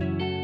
thank you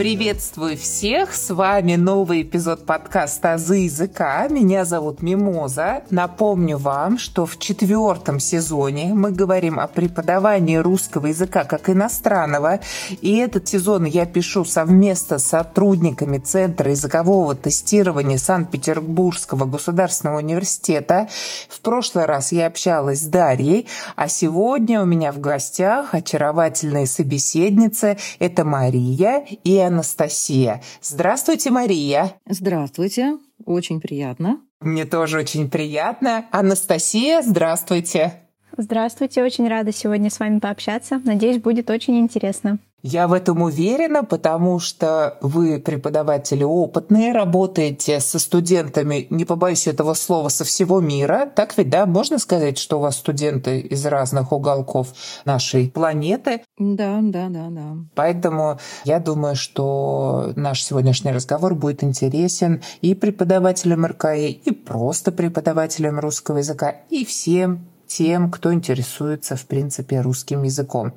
Приветствую всех! С вами новый эпизод подкаста «Азы языка». Меня зовут Мимоза. Напомню вам, что в четвертом сезоне мы говорим о преподавании русского языка как иностранного. И этот сезон я пишу совместно с сотрудниками Центра языкового тестирования Санкт-Петербургского государственного университета. В прошлый раз я общалась с Дарьей, а сегодня у меня в гостях очаровательные собеседницы. Это Мария и Анастасия. Здравствуйте, Мария. Здравствуйте. Очень приятно. Мне тоже очень приятно. Анастасия, здравствуйте. Здравствуйте, очень рада сегодня с вами пообщаться. Надеюсь, будет очень интересно. Я в этом уверена, потому что вы преподаватели опытные, работаете со студентами, не побоюсь этого слова, со всего мира. Так ведь, да? Можно сказать, что у вас студенты из разных уголков нашей планеты? Да, да, да, да. Поэтому я думаю, что наш сегодняшний разговор будет интересен и преподавателям РКИ, и просто преподавателям русского языка, и всем тем, кто интересуется, в принципе, русским языком.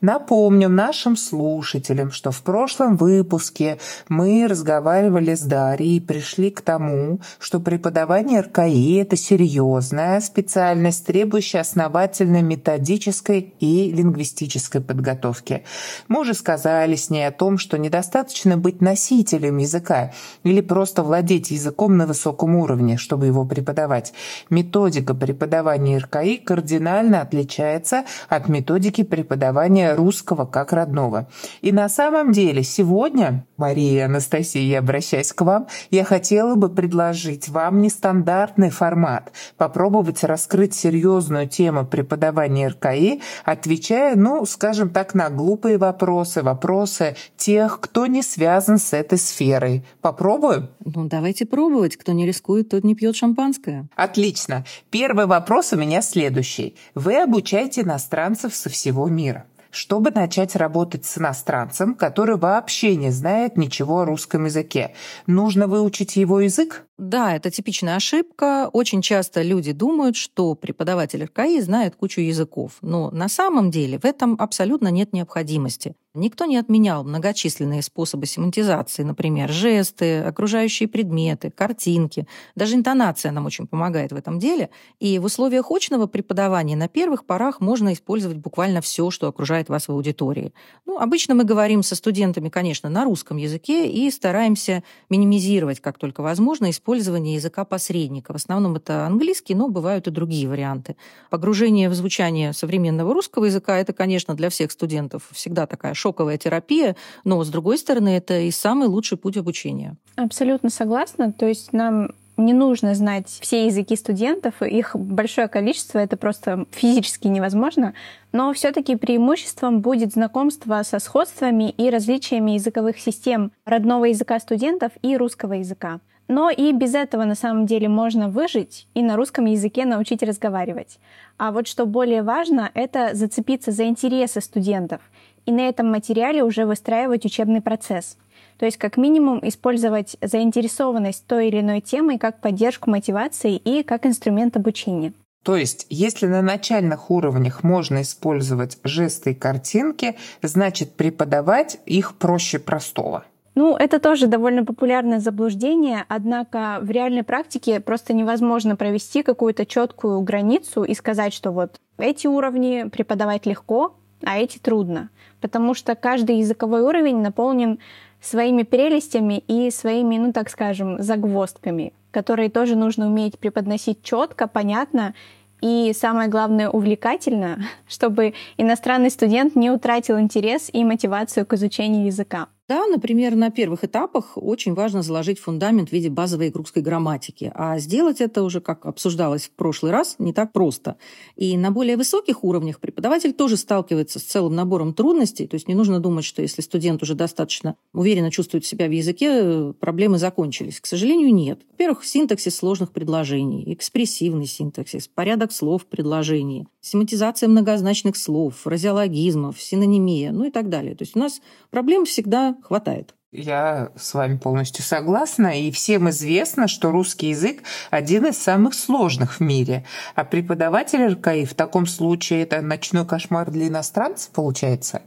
Напомню нашим слушателям, что в прошлом выпуске мы разговаривали с Дарьей и пришли к тому, что преподавание РКИ – это серьезная специальность, требующая основательной методической и лингвистической подготовки. Мы уже сказали с ней о том, что недостаточно быть носителем языка или просто владеть языком на высоком уровне, чтобы его преподавать. Методика преподавания РКИ кардинально отличается от методики преподавания русского как родного. И на самом деле сегодня, Мария и Анастасия, я обращаюсь к вам, я хотела бы предложить вам нестандартный формат, попробовать раскрыть серьезную тему преподавания РКИ, отвечая, ну, скажем так, на глупые вопросы, вопросы тех, кто не связан с этой сферой. Попробуем? Ну, давайте пробовать. Кто не рискует, тот не пьет шампанское. Отлично. Первый вопрос у меня следующий следующий. Вы обучаете иностранцев со всего мира. Чтобы начать работать с иностранцем, который вообще не знает ничего о русском языке, нужно выучить его язык? Да, это типичная ошибка. Очень часто люди думают, что преподаватель РКИ знает кучу языков. Но на самом деле в этом абсолютно нет необходимости. Никто не отменял многочисленные способы семантизации, например, жесты, окружающие предметы, картинки. Даже интонация нам очень помогает в этом деле. И в условиях очного преподавания на первых порах можно использовать буквально все, что окружает вас в аудитории. Ну, обычно мы говорим со студентами, конечно, на русском языке и стараемся минимизировать, как только возможно, использование языка посредника. В основном это английский, но бывают и другие варианты. Погружение в звучание современного русского языка – это, конечно, для всех студентов всегда такая шоковая терапия, но, с другой стороны, это и самый лучший путь обучения. Абсолютно согласна. То есть нам не нужно знать все языки студентов, их большое количество, это просто физически невозможно, но все-таки преимуществом будет знакомство со сходствами и различиями языковых систем родного языка студентов и русского языка. Но и без этого на самом деле можно выжить и на русском языке научить разговаривать. А вот что более важно, это зацепиться за интересы студентов и на этом материале уже выстраивать учебный процесс. То есть как минимум использовать заинтересованность той или иной темой как поддержку мотивации и как инструмент обучения. То есть, если на начальных уровнях можно использовать жесты и картинки, значит преподавать их проще простого. Ну, это тоже довольно популярное заблуждение, однако в реальной практике просто невозможно провести какую-то четкую границу и сказать, что вот эти уровни преподавать легко, а эти трудно потому что каждый языковой уровень наполнен своими прелестями и своими, ну так скажем, загвоздками, которые тоже нужно уметь преподносить четко, понятно и самое главное увлекательно, чтобы иностранный студент не утратил интерес и мотивацию к изучению языка. Да, например, на первых этапах очень важно заложить фундамент в виде базовой русской грамматики, а сделать это уже, как обсуждалось в прошлый раз, не так просто. И на более высоких уровнях преподаватель тоже сталкивается с целым набором трудностей, то есть не нужно думать, что если студент уже достаточно уверенно чувствует себя в языке, проблемы закончились. К сожалению, нет. Во-первых, синтаксис сложных предложений, экспрессивный синтаксис, порядок слов в предложении, семантизация многозначных слов, фразеологизмов, синонимия, ну и так далее. То есть у нас проблем всегда хватает. Я с вами полностью согласна, и всем известно, что русский язык один из самых сложных в мире. А преподаватель РКИ в таком случае это ночной кошмар для иностранцев получается?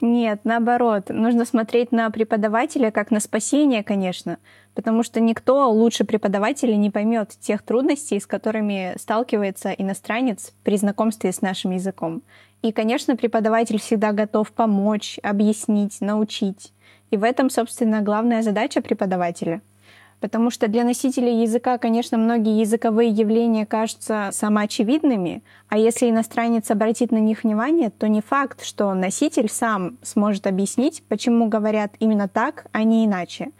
Нет, наоборот. Нужно смотреть на преподавателя как на спасение, конечно, потому что никто лучше преподавателя не поймет тех трудностей, с которыми сталкивается иностранец при знакомстве с нашим языком. И, конечно, преподаватель всегда готов помочь, объяснить, научить. И в этом, собственно, главная задача преподавателя. Потому что для носителей языка, конечно, многие языковые явления кажутся самоочевидными, а если иностранец обратит на них внимание, то не факт, что носитель сам сможет объяснить, почему говорят именно так, а не иначе.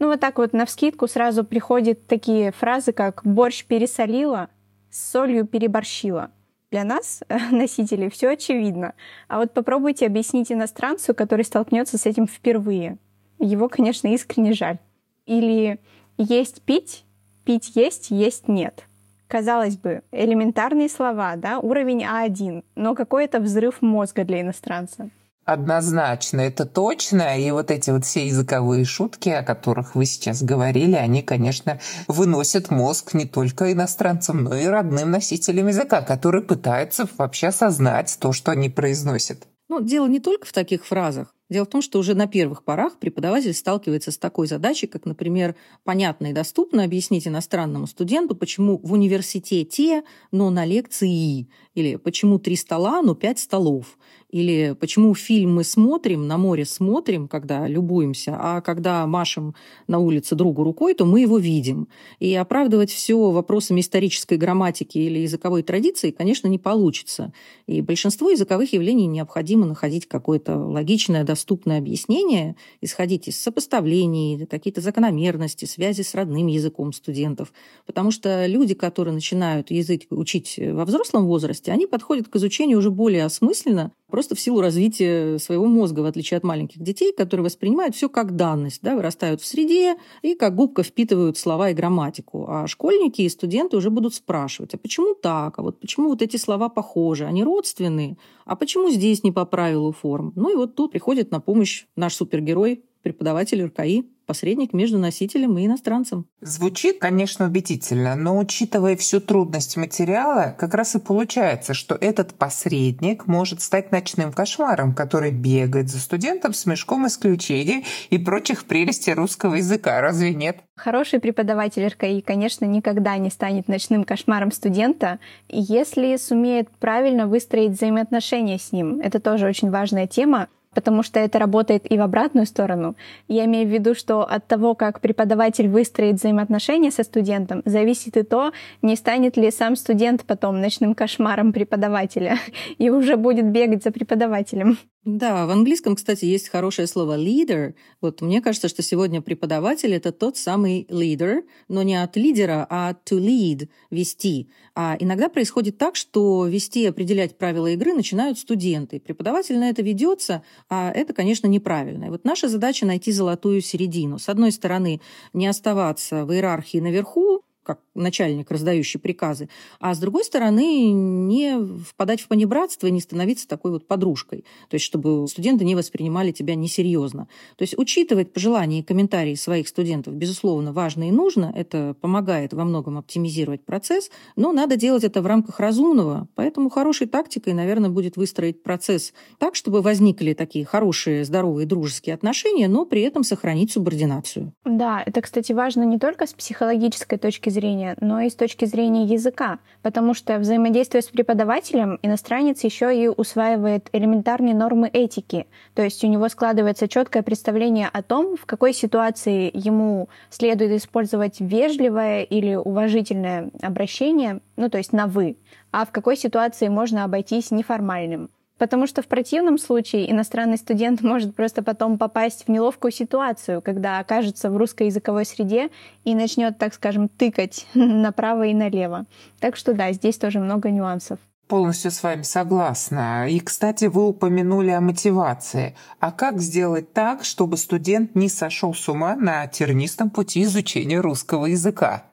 Ну вот так вот на вскидку сразу приходят такие фразы, как «борщ пересолила», «с солью переборщила». Для нас, носителей, все очевидно. А вот попробуйте объяснить иностранцу, который столкнется с этим впервые. Его, конечно, искренне жаль. Или есть пить, пить есть, есть нет. Казалось бы, элементарные слова, да, уровень А1, но какой это взрыв мозга для иностранца. Однозначно, это точно. И вот эти вот все языковые шутки, о которых вы сейчас говорили, они, конечно, выносят мозг не только иностранцам, но и родным носителям языка, которые пытаются вообще осознать то, что они произносят. Ну, дело не только в таких фразах. Дело в том, что уже на первых порах преподаватель сталкивается с такой задачей, как, например, понятно и доступно объяснить иностранному студенту, почему в университете, но на лекции, или почему три стола, но пять столов, или почему фильм мы смотрим, на море смотрим, когда любуемся, а когда машем на улице другу рукой, то мы его видим. И оправдывать все вопросами исторической грамматики или языковой традиции, конечно, не получится. И большинство языковых явлений необходимо находить какое-то логичное, доступное объяснение, исходить из сопоставлений, какие-то закономерности, связи с родным языком студентов. Потому что люди, которые начинают язык учить во взрослом возрасте, они подходят к изучению уже более осмысленно, просто в силу развития своего мозга, в отличие от маленьких детей, которые воспринимают все как данность, да, вырастают в среде и как губка впитывают слова и грамматику. А школьники и студенты уже будут спрашивать, а почему так, а вот почему вот эти слова похожи, они родственные, а почему здесь не по правилу форм? Ну и вот тут приходит на помощь наш супергерой, преподаватель РКИ, посредник между носителем и иностранцем. Звучит, конечно, убедительно, но учитывая всю трудность материала, как раз и получается, что этот посредник может стать ночным кошмаром, который бегает за студентом с мешком исключений и прочих прелестей русского языка. Разве нет? Хороший преподаватель РКИ, конечно, никогда не станет ночным кошмаром студента, если сумеет правильно выстроить взаимоотношения с ним. Это тоже очень важная тема потому что это работает и в обратную сторону. Я имею в виду, что от того, как преподаватель выстроит взаимоотношения со студентом, зависит и то, не станет ли сам студент потом ночным кошмаром преподавателя и уже будет бегать за преподавателем. Да, в английском, кстати, есть хорошее слово leader. Вот мне кажется, что сегодня преподаватель это тот самый leader, но не от лидера, а to lead, вести. А иногда происходит так, что вести и определять правила игры начинают студенты. Преподаватель на это ведется, а это, конечно, неправильно. И вот наша задача найти золотую середину. С одной стороны, не оставаться в иерархии наверху, как начальник, раздающий приказы, а с другой стороны не впадать в понебратство и не становиться такой вот подружкой, то есть чтобы студенты не воспринимали тебя несерьезно. То есть учитывать пожелания и комментарии своих студентов, безусловно, важно и нужно, это помогает во многом оптимизировать процесс, но надо делать это в рамках разумного, поэтому хорошей тактикой, наверное, будет выстроить процесс так, чтобы возникли такие хорошие, здоровые, дружеские отношения, но при этом сохранить субординацию. Да, это, кстати, важно не только с психологической точки зрения, но и с точки зрения языка, потому что взаимодействуя с преподавателем, иностранец еще и усваивает элементарные нормы этики, то есть у него складывается четкое представление о том, в какой ситуации ему следует использовать вежливое или уважительное обращение, ну то есть на «вы», а в какой ситуации можно обойтись неформальным. Потому что в противном случае иностранный студент может просто потом попасть в неловкую ситуацию, когда окажется в русскоязыковой среде и начнет, так скажем, тыкать направо и налево. Так что да, здесь тоже много нюансов. Полностью с вами согласна. И, кстати, вы упомянули о мотивации. А как сделать так, чтобы студент не сошел с ума на тернистом пути изучения русского языка?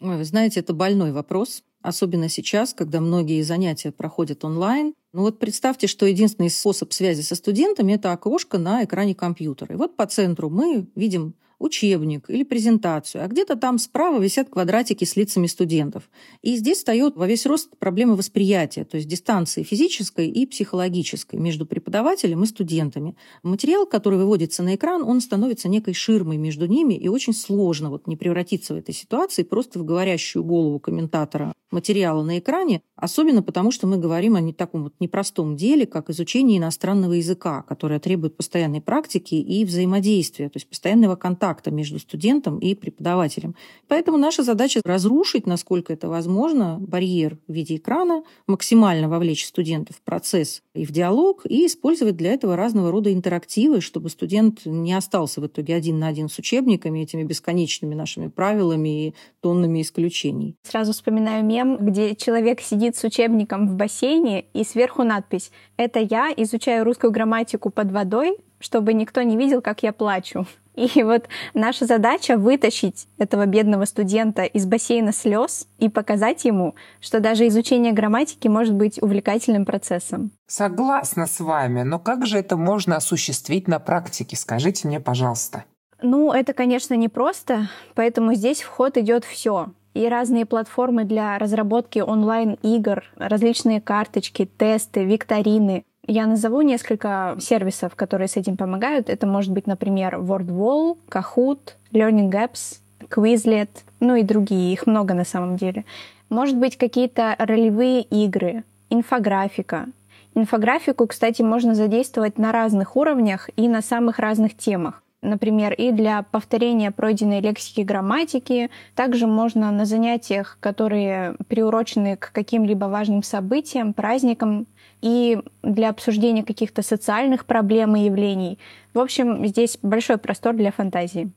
Ой, вы знаете, это больной вопрос, особенно сейчас, когда многие занятия проходят онлайн, ну вот представьте, что единственный способ связи со студентами – это окошко на экране компьютера. И вот по центру мы видим учебник или презентацию, а где-то там справа висят квадратики с лицами студентов. И здесь встает во весь рост проблема восприятия, то есть дистанции физической и психологической между преподавателем и студентами. Материал, который выводится на экран, он становится некой ширмой между ними, и очень сложно вот не превратиться в этой ситуации просто в говорящую голову комментатора материала на экране, особенно потому, что мы говорим о не таком вот непростом деле, как изучение иностранного языка, которое требует постоянной практики и взаимодействия, то есть постоянного контакта между студентом и преподавателем. Поэтому наша задача разрушить, насколько это возможно, барьер в виде экрана, максимально вовлечь студентов в процесс и в диалог, и использовать для этого разного рода интерактивы, чтобы студент не остался в итоге один на один с учебниками, этими бесконечными нашими правилами и тоннами исключений. Сразу вспоминаю мем, где человек сидит с учебником в бассейне, и сверху надпись «Это я изучаю русскую грамматику под водой, чтобы никто не видел, как я плачу». И вот наша задача вытащить этого бедного студента из бассейна слез и показать ему, что даже изучение грамматики может быть увлекательным процессом. Согласна с вами, но как же это можно осуществить на практике? Скажите мне, пожалуйста. Ну, это, конечно, непросто, поэтому здесь в ход идет все. И разные платформы для разработки онлайн-игр, различные карточки, тесты, викторины. Я назову несколько сервисов, которые с этим помогают. Это может быть, например, WordWall, Kahoot, Learning Apps, Quizlet, ну и другие, их много на самом деле. Может быть, какие-то ролевые игры, инфографика. Инфографику, кстати, можно задействовать на разных уровнях и на самых разных темах например, и для повторения пройденной лексики и грамматики. Также можно на занятиях, которые приурочены к каким-либо важным событиям, праздникам, и для обсуждения каких-то социальных проблем и явлений. В общем, здесь большой простор для фантазии.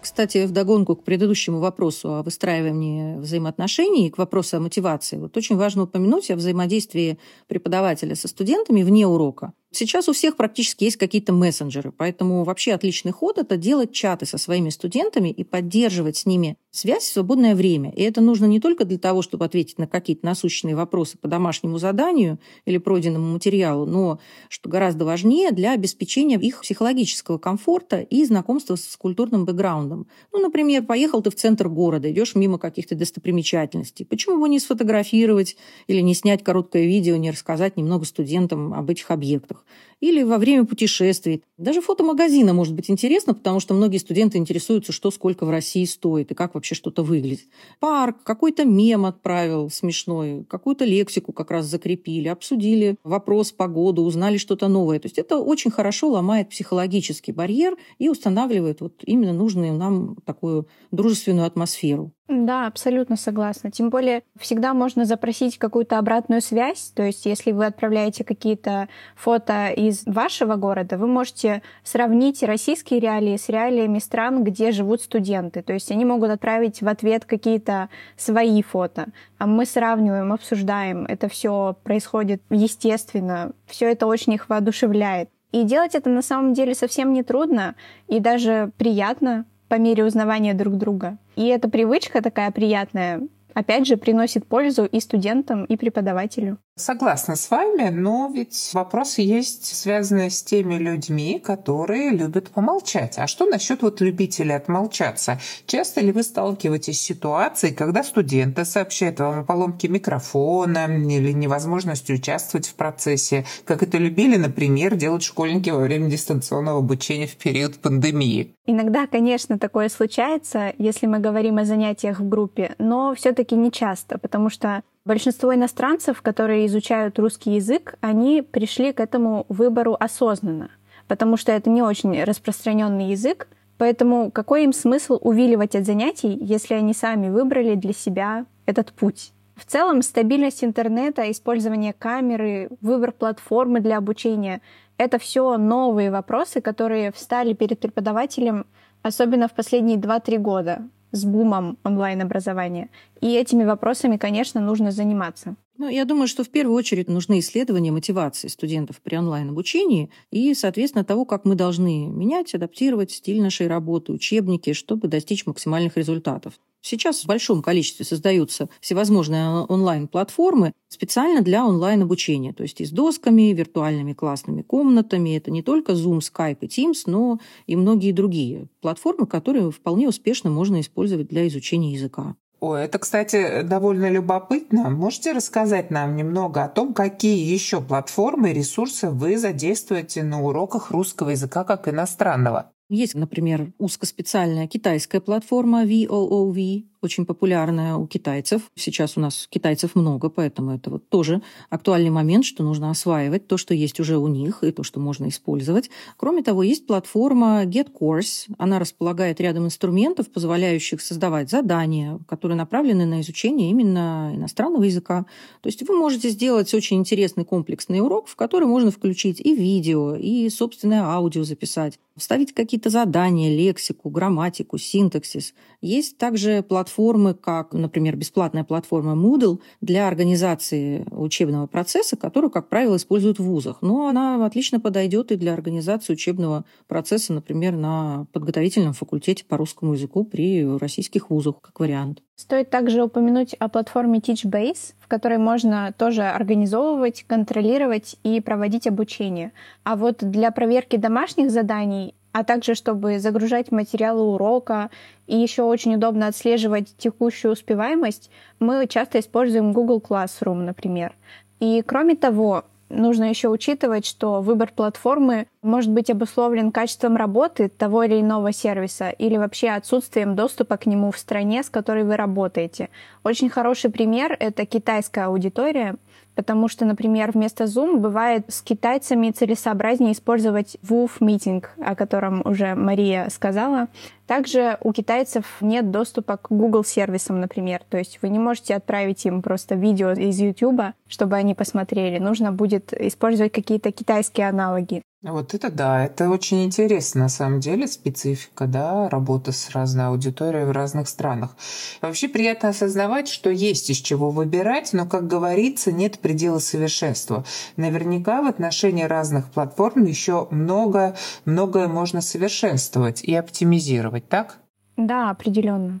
Кстати, в догонку к предыдущему вопросу о выстраивании взаимоотношений и к вопросу о мотивации, вот очень важно упомянуть о взаимодействии преподавателя со студентами вне урока. Сейчас у всех практически есть какие-то мессенджеры, поэтому вообще отличный ход – это делать чаты со своими студентами и поддерживать с ними связь в свободное время. И это нужно не только для того, чтобы ответить на какие-то насущные вопросы по домашнему заданию или пройденному материалу, но, что гораздо важнее, для обеспечения их психологического комфорта и знакомства с культурным бэкграундом. Ну, например, поехал ты в центр города, идешь мимо каких-то достопримечательностей. Почему бы не сфотографировать или не снять короткое видео, не рассказать немного студентам об этих объектах? Или во время путешествий. Даже фото магазина может быть интересно, потому что многие студенты интересуются, что сколько в России стоит и как вообще что-то выглядит. Парк, какой-то мем отправил смешной, какую-то лексику как раз закрепили, обсудили вопрос, погоду, узнали что-то новое. То есть это очень хорошо ломает психологический барьер и устанавливает вот именно нужную нам такую дружественную атмосферу. Да, абсолютно согласна. Тем более всегда можно запросить какую-то обратную связь. То есть если вы отправляете какие-то фото из вашего города, вы можете сравнить российские реалии с реалиями стран, где живут студенты. То есть они могут отправить в ответ какие-то свои фото. А мы сравниваем, обсуждаем. Это все происходит естественно. Все это очень их воодушевляет. И делать это на самом деле совсем не трудно и даже приятно по мере узнавания друг друга. И эта привычка такая приятная, опять же, приносит пользу и студентам, и преподавателю. Согласна с вами, но ведь вопросы есть, связанные с теми людьми, которые любят помолчать. А что насчет вот любителей отмолчаться? Часто ли вы сталкиваетесь с ситуацией, когда студенты сообщают вам о поломке микрофона или невозможности участвовать в процессе, как это любили, например, делать школьники во время дистанционного обучения в период пандемии? Иногда, конечно, такое случается, если мы говорим о занятиях в группе, но все-таки не часто, потому что Большинство иностранцев, которые изучают русский язык, они пришли к этому выбору осознанно, потому что это не очень распространенный язык, поэтому какой им смысл увиливать от занятий, если они сами выбрали для себя этот путь? В целом, стабильность интернета, использование камеры, выбор платформы для обучения — это все новые вопросы, которые встали перед преподавателем, особенно в последние 2-3 года с бумом онлайн-образования. И этими вопросами, конечно, нужно заниматься. Ну, я думаю, что в первую очередь нужны исследования мотивации студентов при онлайн-обучении и, соответственно, того, как мы должны менять, адаптировать стиль нашей работы, учебники, чтобы достичь максимальных результатов. Сейчас в большом количестве создаются всевозможные онлайн-платформы специально для онлайн-обучения, то есть и с досками, виртуальными классными комнатами. Это не только Zoom, Skype и Teams, но и многие другие платформы, которые вполне успешно можно использовать для изучения языка. Ой, это, кстати, довольно любопытно. Можете рассказать нам немного о том, какие еще платформы и ресурсы вы задействуете на уроках русского языка как иностранного? Есть, например, узкоспециальная китайская платформа VOOV, очень популярная у китайцев. Сейчас у нас китайцев много, поэтому это вот тоже актуальный момент, что нужно осваивать то, что есть уже у них, и то, что можно использовать. Кроме того, есть платформа GetCourse. Она располагает рядом инструментов, позволяющих создавать задания, которые направлены на изучение именно иностранного языка. То есть вы можете сделать очень интересный комплексный урок, в который можно включить и видео, и собственное аудио записать, вставить какие-то задания, лексику, грамматику, синтаксис. Есть также платформа платформы, как, например, бесплатная платформа Moodle для организации учебного процесса, которую, как правило, используют в вузах. Но она отлично подойдет и для организации учебного процесса, например, на подготовительном факультете по русскому языку при российских вузах, как вариант. Стоит также упомянуть о платформе TeachBase, в которой можно тоже организовывать, контролировать и проводить обучение. А вот для проверки домашних заданий а также чтобы загружать материалы урока и еще очень удобно отслеживать текущую успеваемость, мы часто используем Google Classroom, например. И кроме того, нужно еще учитывать, что выбор платформы может быть обусловлен качеством работы того или иного сервиса или вообще отсутствием доступа к нему в стране, с которой вы работаете. Очень хороший пример — это китайская аудитория, потому что, например, вместо Zoom бывает с китайцами целесообразнее использовать WooF Meeting, о котором уже Мария сказала. Также у китайцев нет доступа к Google сервисам, например. То есть вы не можете отправить им просто видео из YouTube, чтобы они посмотрели. Нужно будет использовать какие-то китайские аналоги. Вот это да, это очень интересно, на самом деле, специфика, да, работа с разной аудиторией в разных странах. вообще приятно осознавать, что есть из чего выбирать, но, как говорится, нет предела совершенства. Наверняка в отношении разных платформ еще много, многое можно совершенствовать и оптимизировать, так? Да, определенно.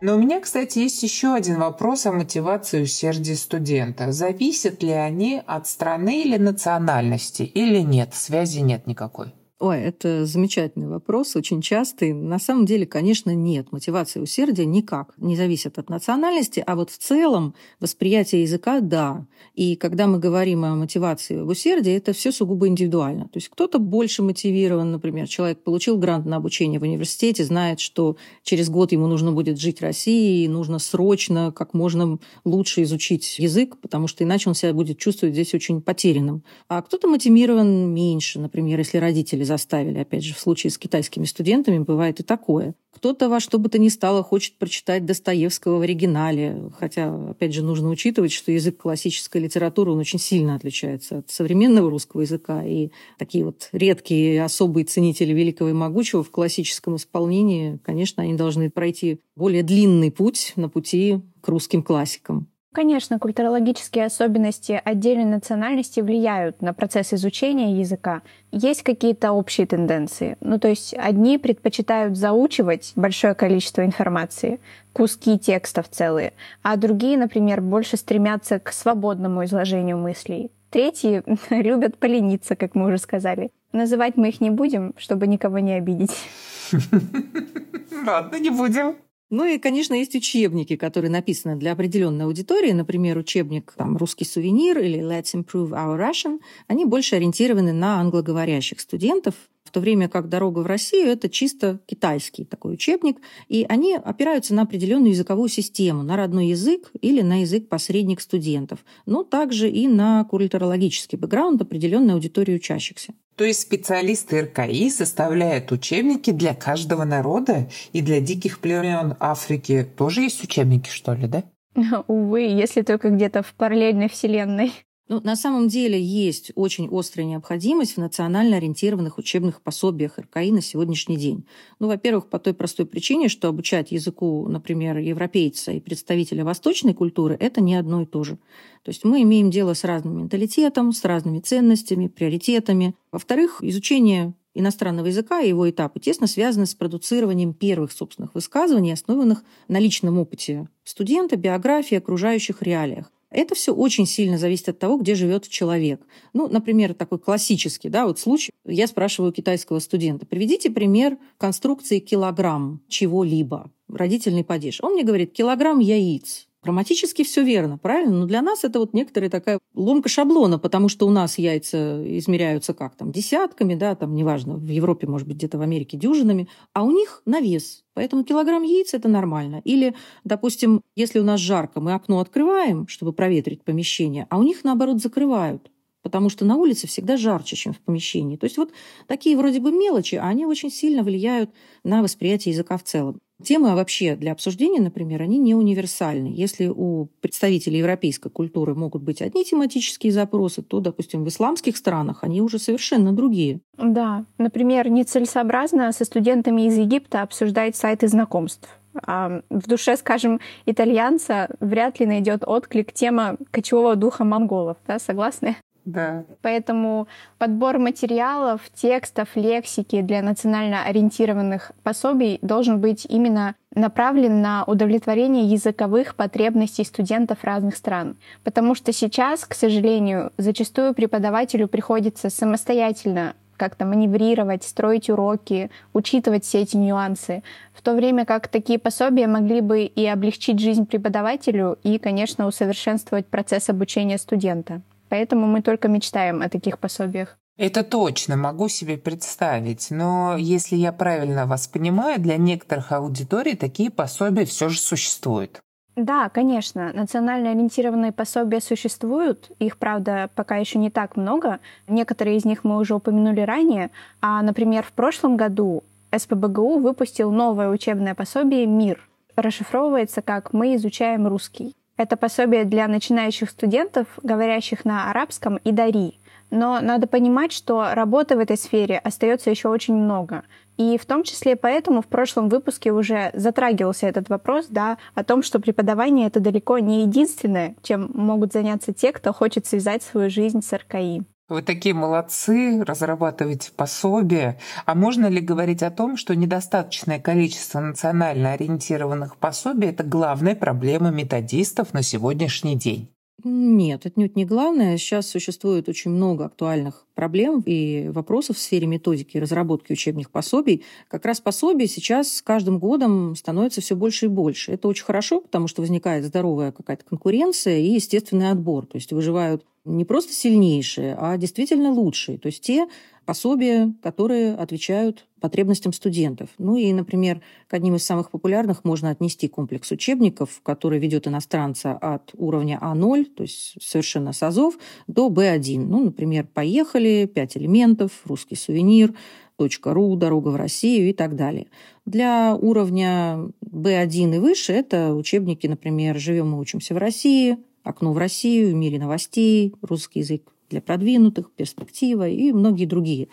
Но у меня, кстати, есть еще один вопрос о мотивации усердия студента. Зависят ли они от страны или национальности, или нет? Связи нет никакой. Ой, это замечательный вопрос, очень частый. На самом деле, конечно, нет. Мотивация усердия никак не зависит от национальности, а вот в целом восприятие языка – да. И когда мы говорим о мотивации в усердии, это все сугубо индивидуально. То есть кто-то больше мотивирован, например, человек получил грант на обучение в университете, знает, что через год ему нужно будет жить в России, и нужно срочно как можно лучше изучить язык, потому что иначе он себя будет чувствовать здесь очень потерянным. А кто-то мотивирован меньше, например, если родители заставили. Опять же, в случае с китайскими студентами бывает и такое. Кто-то во что бы то ни стало хочет прочитать Достоевского в оригинале, хотя, опять же, нужно учитывать, что язык классической литературы, он очень сильно отличается от современного русского языка, и такие вот редкие особые ценители великого и могучего в классическом исполнении, конечно, они должны пройти более длинный путь на пути к русским классикам. Конечно, культурологические особенности отдельной национальности влияют на процесс изучения языка. Есть какие-то общие тенденции. Ну, то есть одни предпочитают заучивать большое количество информации, куски текстов целые, а другие, например, больше стремятся к свободному изложению мыслей. Третьи любят полениться, как мы уже сказали. Называть мы их не будем, чтобы никого не обидеть. Ладно, не будем. Ну и, конечно, есть учебники, которые написаны для определенной аудитории. Например, учебник там, «Русский сувенир» или «Let's improve our Russian». Они больше ориентированы на англоговорящих студентов. В то время как «Дорога в Россию» — это чисто китайский такой учебник, и они опираются на определенную языковую систему, на родной язык или на язык посредник студентов, но также и на культурологический бэкграунд определенной аудитории учащихся. То есть специалисты РКИ составляют учебники для каждого народа и для диких племен Африки тоже есть учебники, что ли, да? Увы, если только где-то в параллельной вселенной. Ну, на самом деле есть очень острая необходимость в национально ориентированных учебных пособиях РКИ на сегодняшний день. Ну, во-первых, по той простой причине, что обучать языку, например, европейца и представителя восточной культуры – это не одно и то же. То есть мы имеем дело с разным менталитетом, с разными ценностями, приоритетами. Во-вторых, изучение иностранного языка и его этапы тесно связаны с продуцированием первых собственных высказываний, основанных на личном опыте студента, биографии, окружающих реалиях. Это все очень сильно зависит от того, где живет человек. Ну, например, такой классический да, вот случай. Я спрашиваю китайского студента, приведите пример конструкции килограмм чего-либо, родительный падеж. Он мне говорит, килограмм яиц. Грамматически все верно, правильно? Но для нас это вот некоторая такая ломка шаблона, потому что у нас яйца измеряются как там, десятками, да, там, неважно, в Европе, может быть, где-то в Америке дюжинами, а у них на вес. Поэтому килограмм яиц – это нормально. Или, допустим, если у нас жарко, мы окно открываем, чтобы проветрить помещение, а у них, наоборот, закрывают потому что на улице всегда жарче, чем в помещении. То есть вот такие вроде бы мелочи, а они очень сильно влияют на восприятие языка в целом. Темы вообще для обсуждения, например, они не универсальны. Если у представителей европейской культуры могут быть одни тематические запросы, то, допустим, в исламских странах они уже совершенно другие. Да, например, нецелесообразно со студентами из Египта обсуждать сайты знакомств. А в душе, скажем, итальянца вряд ли найдет отклик тема кочевого духа монголов. Да, согласны? Да. Поэтому подбор материалов, текстов, лексики для национально ориентированных пособий должен быть именно направлен на удовлетворение языковых потребностей студентов разных стран. Потому что сейчас, к сожалению, зачастую преподавателю приходится самостоятельно как-то маневрировать, строить уроки, учитывать все эти нюансы, в то время как такие пособия могли бы и облегчить жизнь преподавателю, и, конечно, усовершенствовать процесс обучения студента. Поэтому мы только мечтаем о таких пособиях. Это точно, могу себе представить. Но если я правильно вас понимаю, для некоторых аудиторий такие пособия все же существуют. Да, конечно, национально ориентированные пособия существуют. Их, правда, пока еще не так много. Некоторые из них мы уже упомянули ранее. А, например, в прошлом году СПБГУ выпустил новое учебное пособие «Мир». Расшифровывается как «Мы изучаем русский». Это пособие для начинающих студентов, говорящих на арабском и дари. Но надо понимать, что работы в этой сфере остается еще очень много. И в том числе поэтому в прошлом выпуске уже затрагивался этот вопрос, да, о том, что преподавание это далеко не единственное, чем могут заняться те, кто хочет связать свою жизнь с РКИ. Вы такие молодцы, разрабатываете пособия. А можно ли говорить о том, что недостаточное количество национально ориентированных пособий – это главная проблема методистов на сегодняшний день? Нет, отнюдь не главное. Сейчас существует очень много актуальных проблем и вопросов в сфере методики разработки учебных пособий. Как раз пособий сейчас с каждым годом становится все больше и больше. Это очень хорошо, потому что возникает здоровая какая-то конкуренция и естественный отбор. То есть выживают не просто сильнейшие, а действительно лучшие. То есть те пособия, которые отвечают потребностям студентов. Ну и, например, к одним из самых популярных можно отнести комплекс учебников, который ведет иностранца от уровня А0, то есть совершенно с АЗОВ, до Б1. Ну, например, «Поехали», «Пять элементов», «Русский сувенир», .ру, «Дорога в Россию» и так далее. Для уровня B1 и выше это учебники, например, «Живем и учимся в России», «Окно в Россию», «Мире новостей», «Русский язык для продвинутых», «Перспектива» и многие другие.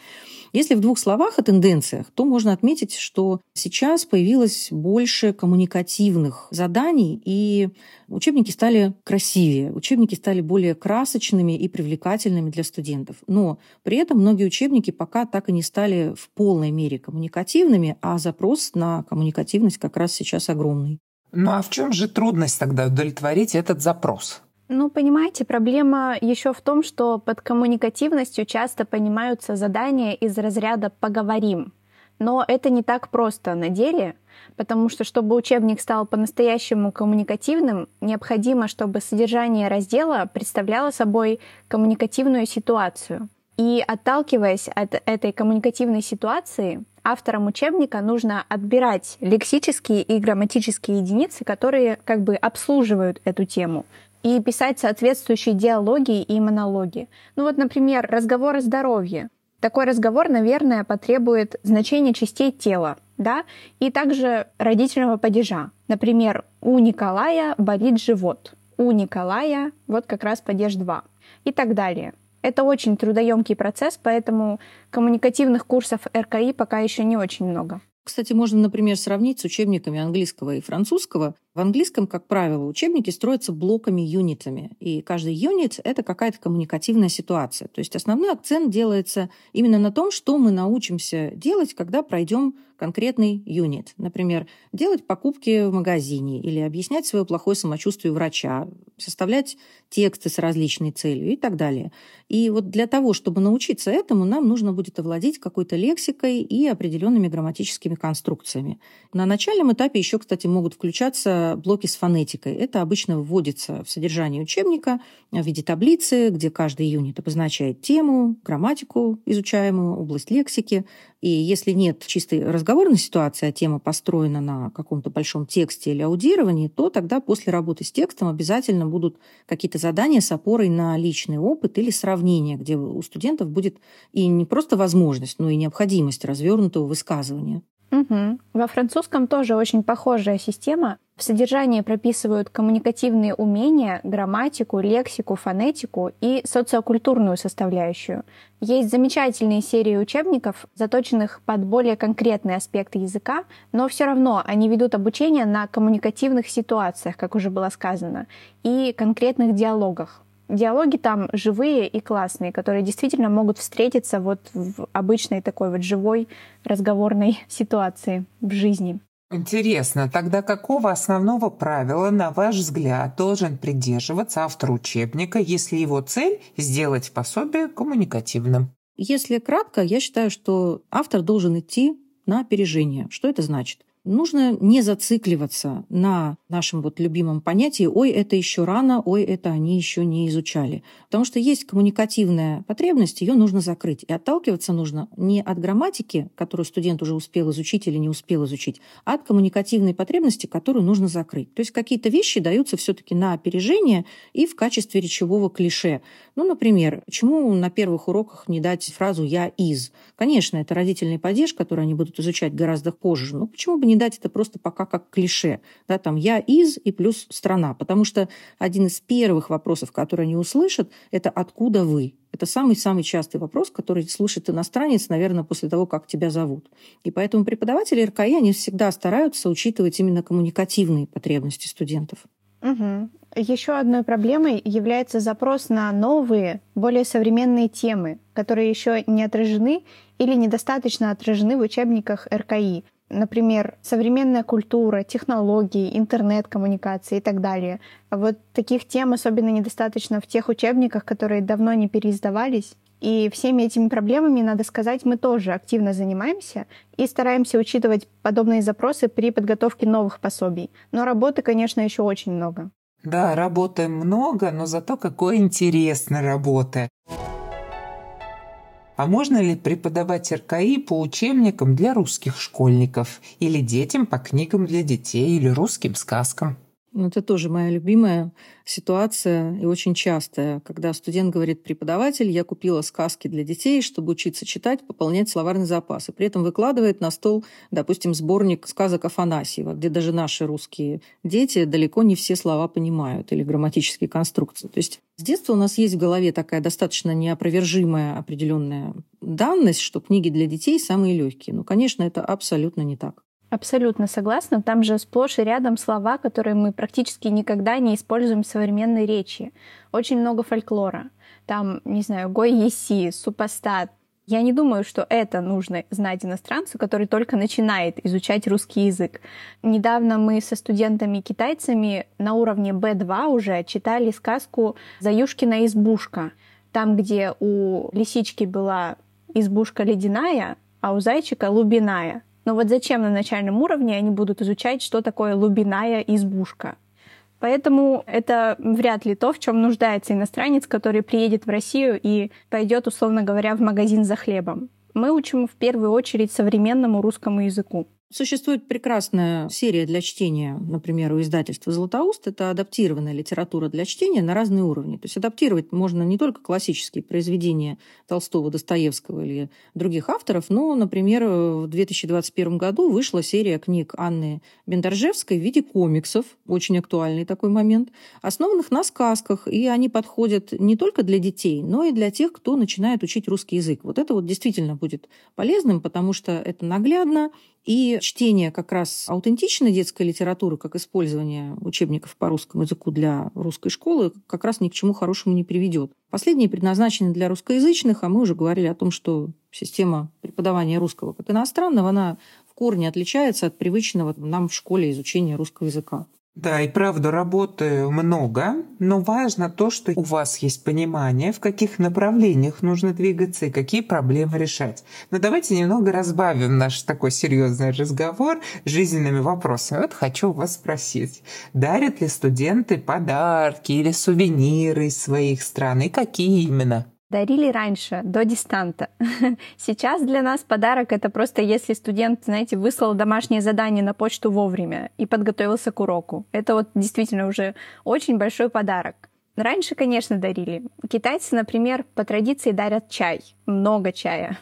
Если в двух словах о тенденциях, то можно отметить, что сейчас появилось больше коммуникативных заданий, и учебники стали красивее, учебники стали более красочными и привлекательными для студентов. Но при этом многие учебники пока так и не стали в полной мере коммуникативными, а запрос на коммуникативность как раз сейчас огромный. Ну а в чем же трудность тогда удовлетворить этот запрос? Ну, понимаете, проблема еще в том, что под коммуникативностью часто понимаются задания из разряда «поговорим». Но это не так просто на деле, потому что чтобы учебник стал по-настоящему коммуникативным, необходимо, чтобы содержание раздела представляло собой коммуникативную ситуацию. И отталкиваясь от этой коммуникативной ситуации, авторам учебника нужно отбирать лексические и грамматические единицы, которые как бы обслуживают эту тему и писать соответствующие диалоги и монологи. Ну вот, например, разговор о здоровье. Такой разговор, наверное, потребует значения частей тела, да, и также родительного падежа. Например, у Николая болит живот. У Николая вот как раз падеж 2 и так далее. Это очень трудоемкий процесс, поэтому коммуникативных курсов РКИ пока еще не очень много. Кстати, можно, например, сравнить с учебниками английского и французского. В английском, как правило, учебники строятся блоками, юнитами. И каждый юнит – это какая-то коммуникативная ситуация. То есть основной акцент делается именно на том, что мы научимся делать, когда пройдем конкретный юнит. Например, делать покупки в магазине или объяснять свое плохое самочувствие врача, составлять тексты с различной целью и так далее. И вот для того, чтобы научиться этому, нам нужно будет овладеть какой-то лексикой и определенными грамматическими конструкциями. На начальном этапе еще, кстати, могут включаться блоки с фонетикой. Это обычно вводится в содержание учебника в виде таблицы, где каждый юнит обозначает тему, грамматику изучаемую, область лексики, и если нет чистой разговорной ситуации, а тема построена на каком-то большом тексте или аудировании, то тогда после работы с текстом обязательно будут какие-то задания с опорой на личный опыт или сравнение, где у студентов будет и не просто возможность, но и необходимость развернутого высказывания. Угу. Во французском тоже очень похожая система. В содержании прописывают коммуникативные умения, грамматику, лексику, фонетику и социокультурную составляющую. Есть замечательные серии учебников, заточенных под более конкретные аспекты языка, но все равно они ведут обучение на коммуникативных ситуациях, как уже было сказано, и конкретных диалогах диалоги там живые и классные, которые действительно могут встретиться вот в обычной такой вот живой разговорной ситуации в жизни. Интересно, тогда какого основного правила, на ваш взгляд, должен придерживаться автор учебника, если его цель – сделать пособие коммуникативным? Если кратко, я считаю, что автор должен идти на опережение. Что это значит? Нужно не зацикливаться на нашем вот любимом понятии «ой, это еще рано», «ой, это они еще не изучали». Потому что есть коммуникативная потребность, ее нужно закрыть. И отталкиваться нужно не от грамматики, которую студент уже успел изучить или не успел изучить, а от коммуникативной потребности, которую нужно закрыть. То есть какие-то вещи даются все-таки на опережение и в качестве речевого клише. Ну, например, почему на первых уроках не дать фразу «я из»? Конечно, это родительный падеж, который они будут изучать гораздо позже, но почему бы не дать это просто пока как клише. Да, там «я из» и плюс «страна». Потому что один из первых вопросов, которые они услышат, это «откуда вы?». Это самый-самый частый вопрос, который слышит иностранец, наверное, после того, как тебя зовут. И поэтому преподаватели РКИ, они всегда стараются учитывать именно коммуникативные потребности студентов. Угу. Еще одной проблемой является запрос на новые, более современные темы, которые еще не отражены или недостаточно отражены в учебниках РКИ. Например, современная культура, технологии, интернет-коммуникации и так далее. Вот таких тем особенно недостаточно в тех учебниках, которые давно не переиздавались. И всеми этими проблемами, надо сказать, мы тоже активно занимаемся и стараемся учитывать подобные запросы при подготовке новых пособий. Но работы, конечно, еще очень много. Да, работы много, но зато какой интересной работы. А можно ли преподавать РКИ по учебникам для русских школьников или детям по книгам для детей или русским сказкам? Ну, это тоже моя любимая ситуация и очень частая, когда студент говорит, преподаватель, я купила сказки для детей, чтобы учиться читать, пополнять словарный запас. И при этом выкладывает на стол, допустим, сборник сказок Афанасьева, где даже наши русские дети далеко не все слова понимают или грамматические конструкции. То есть с детства у нас есть в голове такая достаточно неопровержимая определенная данность, что книги для детей самые легкие. Ну, конечно, это абсолютно не так. Абсолютно согласна. Там же сплошь и рядом слова, которые мы практически никогда не используем в современной речи. Очень много фольклора. Там, не знаю, гой еси, супостат. Я не думаю, что это нужно знать иностранцу, который только начинает изучать русский язык. Недавно мы со студентами-китайцами на уровне B2 уже читали сказку «Заюшкина избушка». Там, где у лисички была избушка ледяная, а у зайчика лубиная. Но вот зачем на начальном уровне они будут изучать, что такое лубиная избушка? Поэтому это вряд ли то, в чем нуждается иностранец, который приедет в Россию и пойдет, условно говоря, в магазин за хлебом. Мы учим в первую очередь современному русскому языку. Существует прекрасная серия для чтения, например, у издательства «Златоуст». Это адаптированная литература для чтения на разные уровни. То есть адаптировать можно не только классические произведения Толстого, Достоевского или других авторов, но, например, в 2021 году вышла серия книг Анны Бендаржевской в виде комиксов, очень актуальный такой момент, основанных на сказках. И они подходят не только для детей, но и для тех, кто начинает учить русский язык. Вот это вот действительно будет полезным, потому что это наглядно, и чтение как раз аутентичной детской литературы, как использование учебников по русскому языку для русской школы, как раз ни к чему хорошему не приведет. Последние предназначены для русскоязычных, а мы уже говорили о том, что система преподавания русского как иностранного, она в корне отличается от привычного нам в школе изучения русского языка. Да, и правда, работы много, но важно то, что у вас есть понимание, в каких направлениях нужно двигаться и какие проблемы решать. Но давайте немного разбавим наш такой серьезный разговор жизненными вопросами. Вот хочу вас спросить, дарят ли студенты подарки или сувениры из своих стран, и какие именно? Дарили раньше, до дистанта. Сейчас для нас подарок это просто если студент, знаете, выслал домашнее задание на почту вовремя и подготовился к уроку. Это вот действительно уже очень большой подарок. Раньше, конечно, дарили. Китайцы, например, по традиции дарят чай, много чая.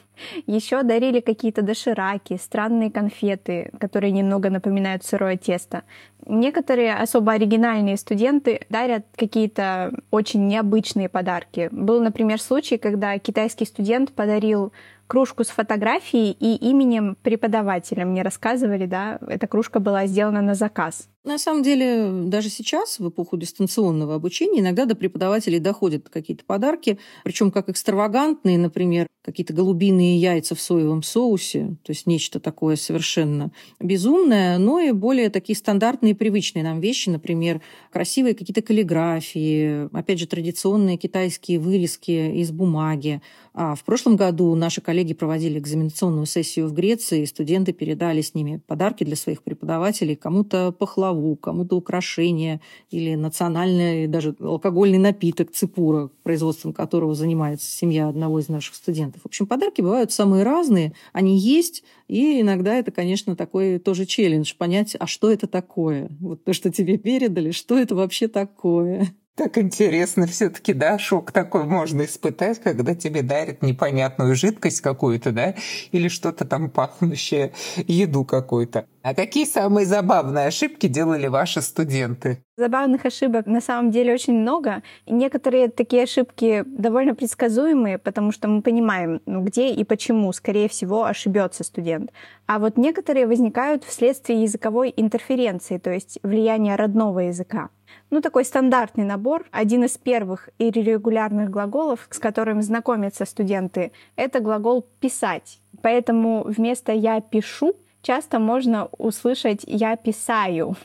Еще дарили какие-то дошираки, странные конфеты, которые немного напоминают сырое тесто. Некоторые особо оригинальные студенты дарят какие-то очень необычные подарки. Был, например, случай, когда китайский студент подарил кружку с фотографией и именем преподавателя. Мне рассказывали, да, эта кружка была сделана на заказ. На самом деле, даже сейчас, в эпоху дистанционного обучения, иногда до преподавателей доходят какие-то подарки, причем как экстравагантные, например, какие-то голубиные яйца в соевом соусе, то есть нечто такое совершенно безумное, но и более такие стандартные привычные нам вещи, например, красивые какие-то каллиграфии, опять же, традиционные китайские вырезки из бумаги. А в прошлом году наши коллеги проводили экзаменационную сессию в Греции, и студенты передали с ними подарки для своих преподавателей, кому-то пахлаву, кому-то украшение или национальный даже алкогольный напиток ципура, производством которого занимается семья одного из наших студентов. В общем, подарки бывают самые разные, они есть, и иногда это, конечно, такой тоже челлендж, понять, а что это такое? Вот то, что тебе передали, что это вообще такое? Так интересно все-таки, да, шок такой можно испытать, когда тебе дарят непонятную жидкость какую-то, да, или что-то там пахнущее, еду какую-то. А какие самые забавные ошибки делали ваши студенты? Забавных ошибок на самом деле очень много. Некоторые такие ошибки довольно предсказуемые, потому что мы понимаем, ну, где и почему, скорее всего, ошибется студент. А вот некоторые возникают вследствие языковой интерференции, то есть влияния родного языка. Ну, такой стандартный набор. Один из первых иррегулярных глаголов, с которым знакомятся студенты, это глагол «писать». Поэтому вместо «я пишу» часто можно услышать «я писаю».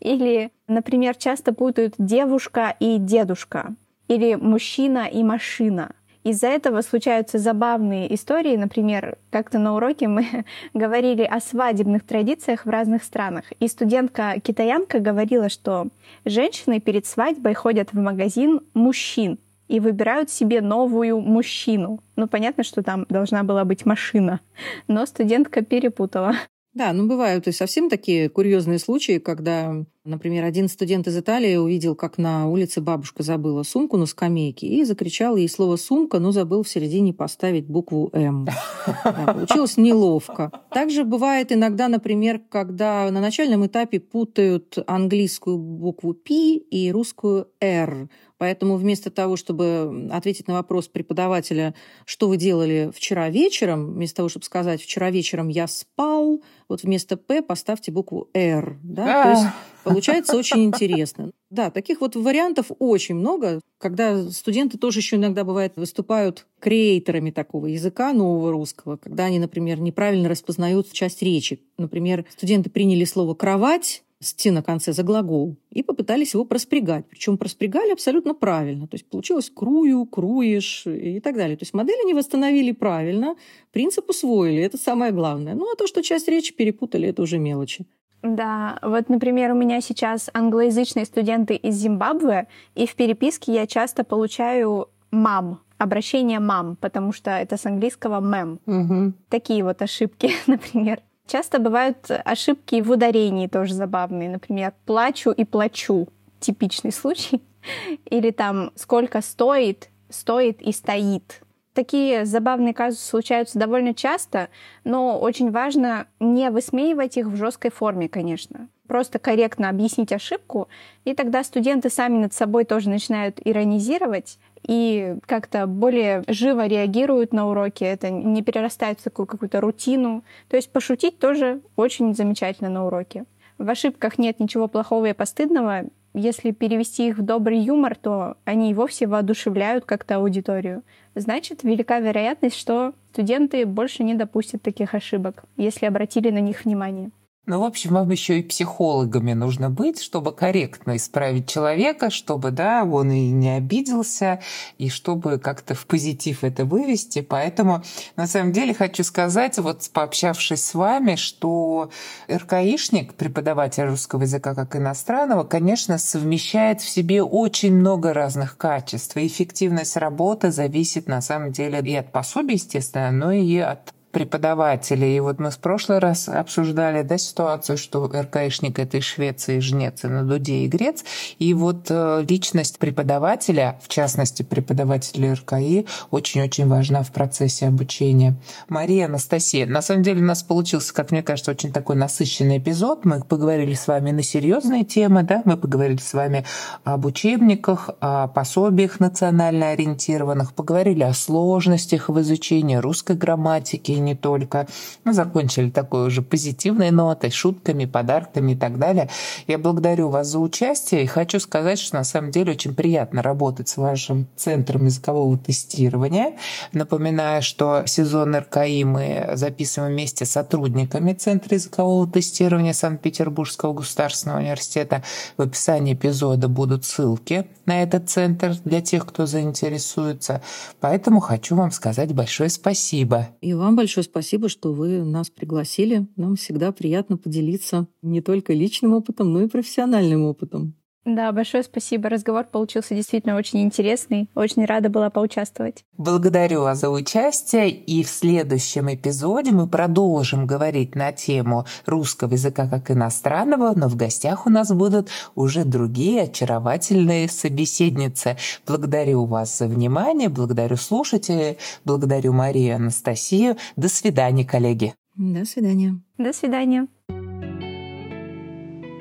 Или, например, часто путают «девушка» и «дедушка». Или «мужчина» и «машина». Из-за этого случаются забавные истории. Например, как-то на уроке мы говорили о свадебных традициях в разных странах. И студентка-китаянка говорила, что женщины перед свадьбой ходят в магазин мужчин и выбирают себе новую мужчину. Ну, понятно, что там должна была быть машина, но студентка перепутала. Да, ну бывают и совсем такие курьезные случаи, когда, например, один студент из Италии увидел, как на улице бабушка забыла сумку на скамейке и закричал ей слово «сумка», но забыл в середине поставить букву «М». Да, получилось неловко. Также бывает иногда, например, когда на начальном этапе путают английскую букву «П» и русскую «Р». Поэтому вместо того, чтобы ответить на вопрос преподавателя, что вы делали вчера вечером, вместо того, чтобы сказать «вчера вечером я спал», вот вместо «п» поставьте букву «р». Да? То есть получается очень интересно. Да, таких вот вариантов очень много, когда студенты тоже еще иногда бывает выступают креаторами такого языка нового русского, когда они, например, неправильно распознают часть речи. Например, студенты приняли слово «кровать», с на конце за глагол, и попытались его проспрягать. Причем проспрягали абсолютно правильно. То есть получилось крую, круешь и так далее. То есть модель они восстановили правильно, принцип усвоили, это самое главное. Ну а то, что часть речи перепутали, это уже мелочи. Да, вот, например, у меня сейчас англоязычные студенты из Зимбабве, и в переписке я часто получаю мам, обращение мам, потому что это с английского мэм. Угу. Такие вот ошибки, например. Часто бывают ошибки в ударении тоже забавные. Например, плачу и плачу. Типичный случай. Или там сколько стоит, стоит и стоит. Такие забавные казусы случаются довольно часто, но очень важно не высмеивать их в жесткой форме, конечно. Просто корректно объяснить ошибку, и тогда студенты сами над собой тоже начинают иронизировать и как-то более живо реагируют на уроки, это не перерастает в такую какую-то рутину. То есть пошутить тоже очень замечательно на уроке. В ошибках нет ничего плохого и постыдного, если перевести их в добрый юмор, то они и вовсе воодушевляют как-то аудиторию. Значит, велика вероятность, что студенты больше не допустят таких ошибок, если обратили на них внимание. Ну, в общем, вам еще и психологами нужно быть, чтобы корректно исправить человека, чтобы, да, он и не обиделся, и чтобы как-то в позитив это вывести. Поэтому, на самом деле, хочу сказать, вот пообщавшись с вами, что РКИшник, преподаватель русского языка как иностранного, конечно, совмещает в себе очень много разных качеств. И эффективность работы зависит, на самом деле, и от пособий, естественно, но и от преподавателей. И вот мы в прошлый раз обсуждали да, ситуацию, что РКИшник это из Швеции, жнец, и на дуде и грец. И вот э, личность преподавателя, в частности преподавателя РКИ, очень-очень важна в процессе обучения. Мария, Анастасия, на самом деле у нас получился, как мне кажется, очень такой насыщенный эпизод. Мы поговорили с вами на серьезные темы, да, мы поговорили с вами об учебниках, о пособиях национально ориентированных, поговорили о сложностях в изучении русской грамматики, не только. Мы закончили такой уже позитивной нотой, шутками, подарками и так далее. Я благодарю вас за участие и хочу сказать, что на самом деле очень приятно работать с вашим центром языкового тестирования. Напоминаю, что сезон РКИ мы записываем вместе с сотрудниками Центра языкового тестирования Санкт-Петербургского государственного университета. В описании эпизода будут ссылки на этот центр для тех, кто заинтересуется. Поэтому хочу вам сказать большое спасибо. И вам большое большое спасибо, что вы нас пригласили. Нам всегда приятно поделиться не только личным опытом, но и профессиональным опытом. Да, большое спасибо. Разговор получился действительно очень интересный. Очень рада была поучаствовать. Благодарю вас за участие. И в следующем эпизоде мы продолжим говорить на тему русского языка как иностранного, но в гостях у нас будут уже другие очаровательные собеседницы. Благодарю вас за внимание, благодарю слушателей, благодарю Марию и Анастасию. До свидания, коллеги. До свидания. До свидания.